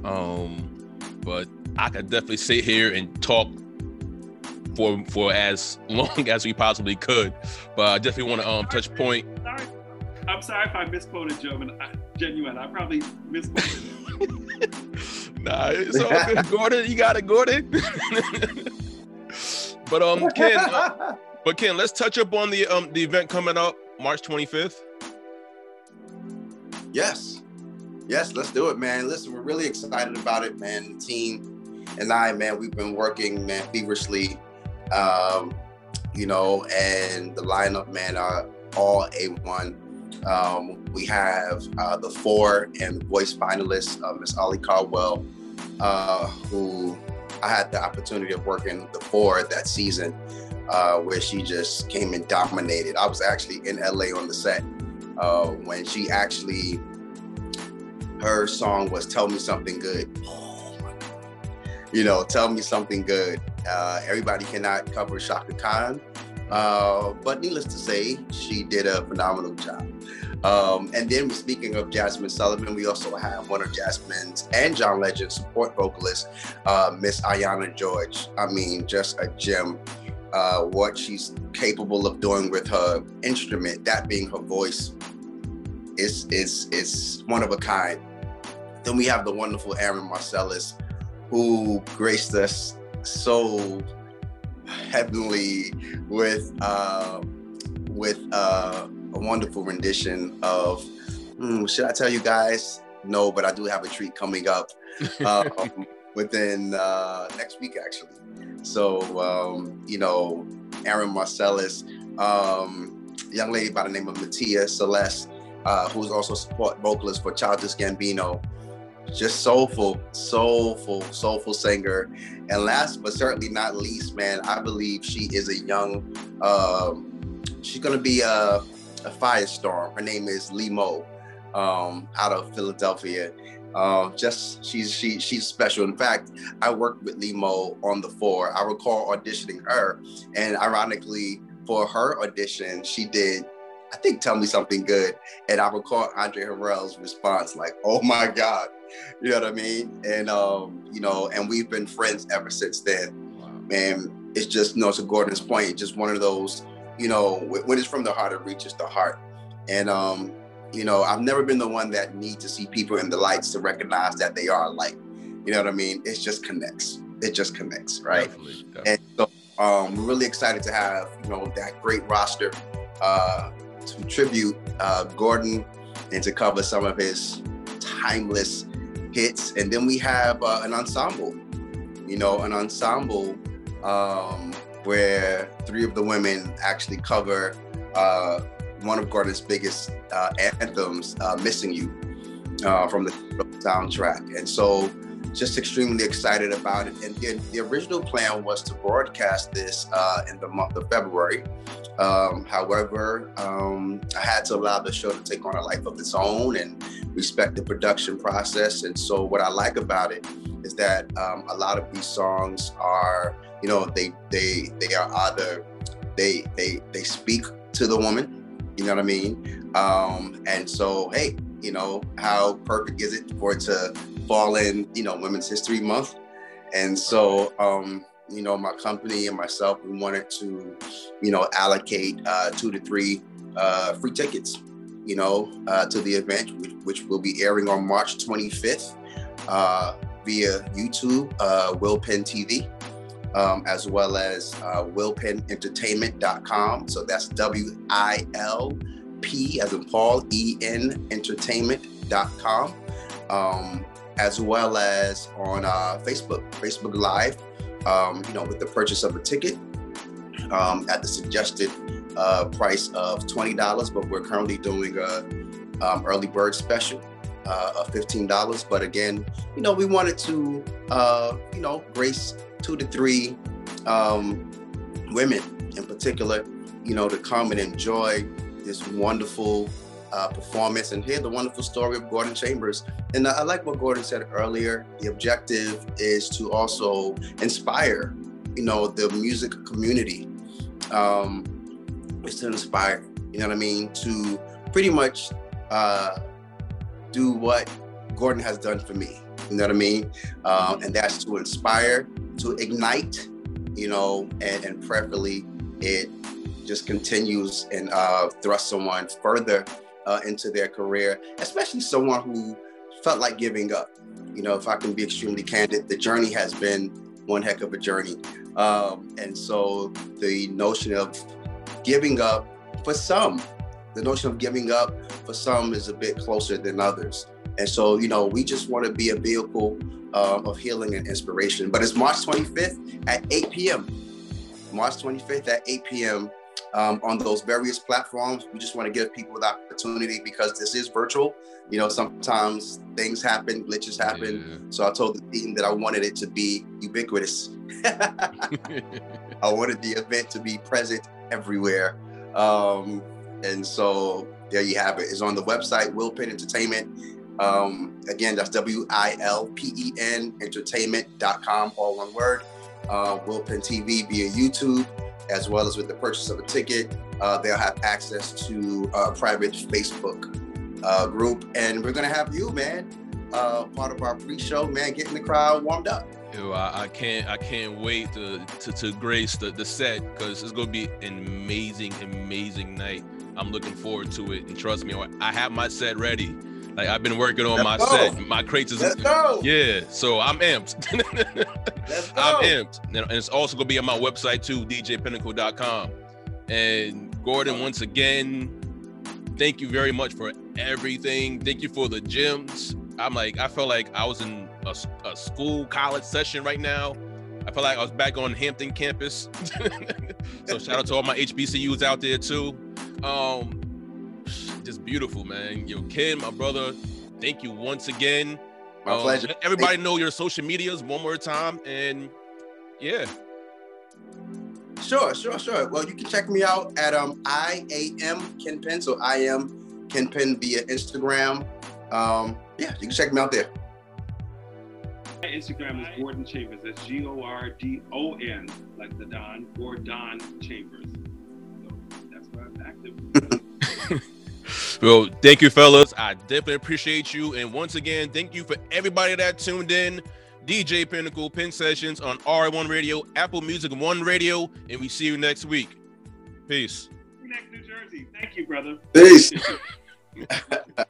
S3: Um, but I could definitely sit here and talk for for as [LAUGHS] long as we possibly could. But I definitely want to um touch point.
S1: Sorry. I'm sorry if I misquoted Jovan. I, Ginuwine, I probably misquoted. [LAUGHS]
S3: Nah, it's all good. Gordon, you got it, Gordon. [LAUGHS] But um, Ken, uh, but Ken, let's touch up on the um the event coming up March 25th.
S2: Yes, yes, let's do it, man. Listen, we're really excited about it, man. The team and I, man, we've been working, man, feverishly, um, you know, and the lineup, man, are all a one. Um, we have uh, the four and voice finalists, uh, Miss Ali Caldwell, uh, who I had the opportunity of working the four that season, uh, where she just came and dominated. I was actually in LA on the set uh, when she actually, her song was "Tell Me Something Good." You know, tell me something good. Uh, everybody cannot cover Chaka Khan, uh, but needless to say, she did a phenomenal job. Um, and then speaking of Jazmine Sullivan, we also have one of Jazmine's and John Legend's support vocalists, uh, Miss Ayana George. I mean, just a gem. Uh, what she's capable of doing with her instrument, that being her voice, is is is one of a kind. Then we have the wonderful Aaron Marcellus, who graced us so heavenly with uh, with uh, a wonderful rendition of. Hmm, should I tell you guys? No, but I do have a treat coming up [LAUGHS] um, within uh, next week, actually. So um, you know, Aaron Marcellus, um, young lady by the name of Mattia Celeste, uh, who's also support vocalist for Childish Gambino just soulful, soulful, soulful singer. And last but certainly not least, man, I believe she is a young, um, she's gonna be a, a firestorm. Her name is Lee Mo, um, out of Philadelphia. Uh, just she's she she's special. In fact, I worked with Lee Mo on the four. I recall auditioning her, and ironically, for her audition, she did I think Tell Me Something Good. And I recall Andre Harrell's response, like, oh my God. You know what I mean? And um, you know, and we've been friends ever since then. Wow. And it's just, you know, to Gordon's point, just one of those, you know, when it's from the heart, it reaches the heart. And um, you know, I've never been the one that need to see people in the lights to recognize that they are a light. You know what I mean? It just connects. It just connects, right? Definitely, definitely. And so um, we're really excited to have, you know, that great roster. Uh, to tribute uh, Gordon and to cover some of his timeless hits. And then we have uh, an ensemble, you know, an ensemble um, where three of the women actually cover uh, one of Gordon's biggest uh, anthems, uh, Missing You, uh, from the soundtrack. And so just extremely excited about it. And the, the original plan was to broadcast this uh, in the month of February. Um, however, um, I had to allow the show to take on a life of its own and respect the production process. And so, what I like about it is that um, a lot of these songs are, you know, they they they are either they they they speak to the woman, you know what I mean? Um, and so, hey, you know, how perfect is it for it to fall in, you know, Women's History Month? And so, um, you know, my company and myself, we wanted to, you know, allocate uh, two to three uh, free tickets, you know, uh, to the event, which, which, will be airing on March 25th uh, via YouTube, uh, WilPen TV, um, as well as uh, wilpenentertainment.com. So that's W I L P as in Paul, E N entertainment.com. Um, as well as on uh, Facebook, Facebook Live, um, you know, with the purchase of a ticket um, at the suggested uh, price of $20, but we're currently doing a um, early bird special uh, of $15. But again, you know, we wanted to, uh, you know, grace two to three um, women in particular, you know, to come and enjoy this wonderful uh, performance and hear the wonderful story of Gordon Chambers. And I like what Gordon said earlier. The objective is to also inspire, you know, the music community. Um, is to inspire, you know what I mean, to pretty much uh, do what Gordon has done for me. You know what I mean? Um, and that's to inspire, to ignite, you know, and, and preferably it just continues and uh, thrust someone further uh, into their career, especially someone who felt like giving up. You know, if I can be extremely candid, the journey has been one heck of a journey. Um, and so the notion of giving up for some, the notion of giving up for some is a bit closer than others. And so, you know, we just want to be a vehicle uh, of healing and inspiration. But it's March 25th at 8 p.m. March 25th at 8 p.m. Um, on those various platforms. We just want to give people the opportunity because this is virtual. You know, sometimes things happen, glitches happen. Yeah. So I told the team that I wanted it to be ubiquitous. [LAUGHS] [LAUGHS] I wanted the event to be present everywhere. Um, and so there you have it. It's on the website, WilPen Entertainment. Um, again, that's W I L P E N entertainment.com, all one word. Uh, WilPen TV via YouTube, as well as with the purchase of a ticket, uh, they'll have access to a private Facebook uh, group. And we're going to have you, man, uh, part of our pre show, man, getting the crowd warmed up.
S3: Yo, I, I, can't I can't wait to to, to grace the, the set because it's gonna be an amazing amazing night. I'm looking forward to it, and trust me, I have my set ready. Like I've been working on Let's my go. set. My crates is yeah. So I'm amped. [LAUGHS] I'm amped, and it's also gonna be on my website too, djpinnacle.com. And Gordon, once again, thank you very much for everything. Thank you for the gems. I'm like, I felt like I was in a, a school college session right now. I felt like I was back on Hampton campus. [LAUGHS] so shout out to all my HBCUs out there too. Um, just beautiful, man. Yo, Ken, my brother, thank you once again.
S2: My um, pleasure.
S3: Everybody know your social medias one more time, and yeah.
S2: Sure, sure, sure. Well, you can check me out at um I A M Ken Penn. So I am Ken Penn via Instagram. Um, yeah, you can check me out there.
S5: My Instagram is Gordon Chambers. That's G O R D O N, like the Don, Gordon Chambers. [LAUGHS]
S3: well, thank you, fellas. I definitely appreciate you. And once again, thank you for everybody that tuned in. DJ Pinnacle Pin Sessions on R1 Radio, Apple Music One Radio, and we see you next week. Peace.
S5: Next New Jersey. Thank you, brother.
S2: Peace. [LAUGHS]